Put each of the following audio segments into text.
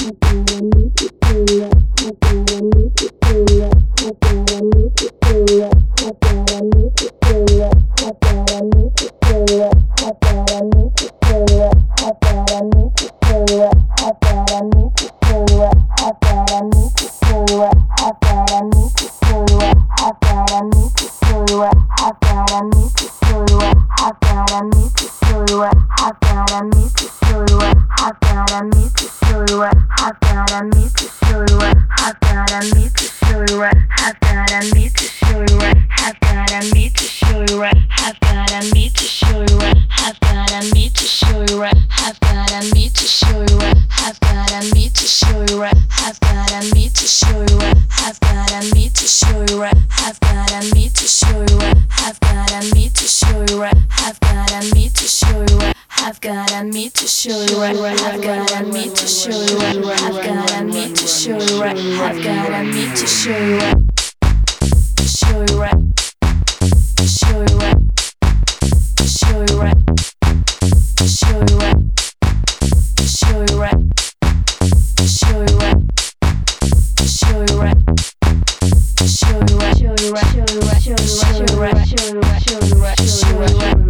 Happy one, happy one, happy one, happy one, happy one. I've got a need to show you. Have got a meet to show you. Have gotta to show you. Have gotta to show you. Have gotta to show you. Have gotta to show you. Have gotta to show you. Have gotta to show you right. and me to show you right. I've got and me to show you right. I've got and me to show you right. I've got and me to show you right. Show you right. Show you right. Show you right. Show you right. Show you right. Show you right. Show you right. Show you right. Show you right. Show you right. Show you right. Show you right. Show you right. Show you right.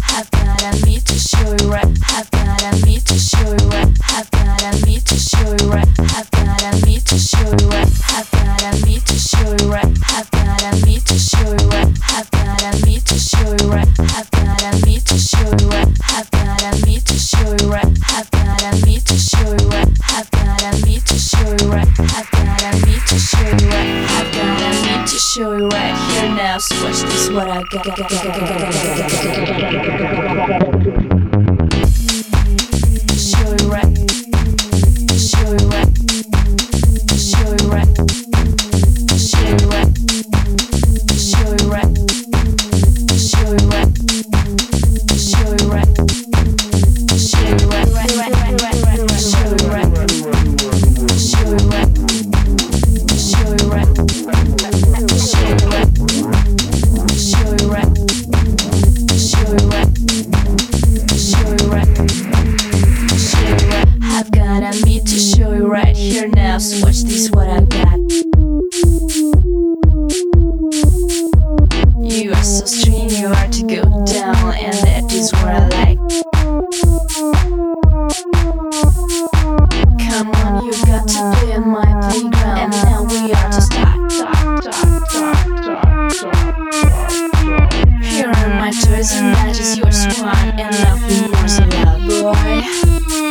right. I've got I need to show you right. I've got I need to show you right here now. So watch this, what I got. what I mean to show you right here now. So watch this, what I got. You are so strange, you are to go down, and that is what I like. Come on, you got to play in my playground, and now we are to start. here are my toys, and that is yours one, and nothing more, so yeah, boy.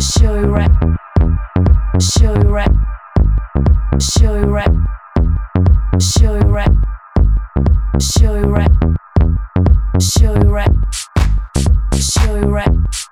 show you right, show you right, show you right, show you right, show you right, show you right, show you right.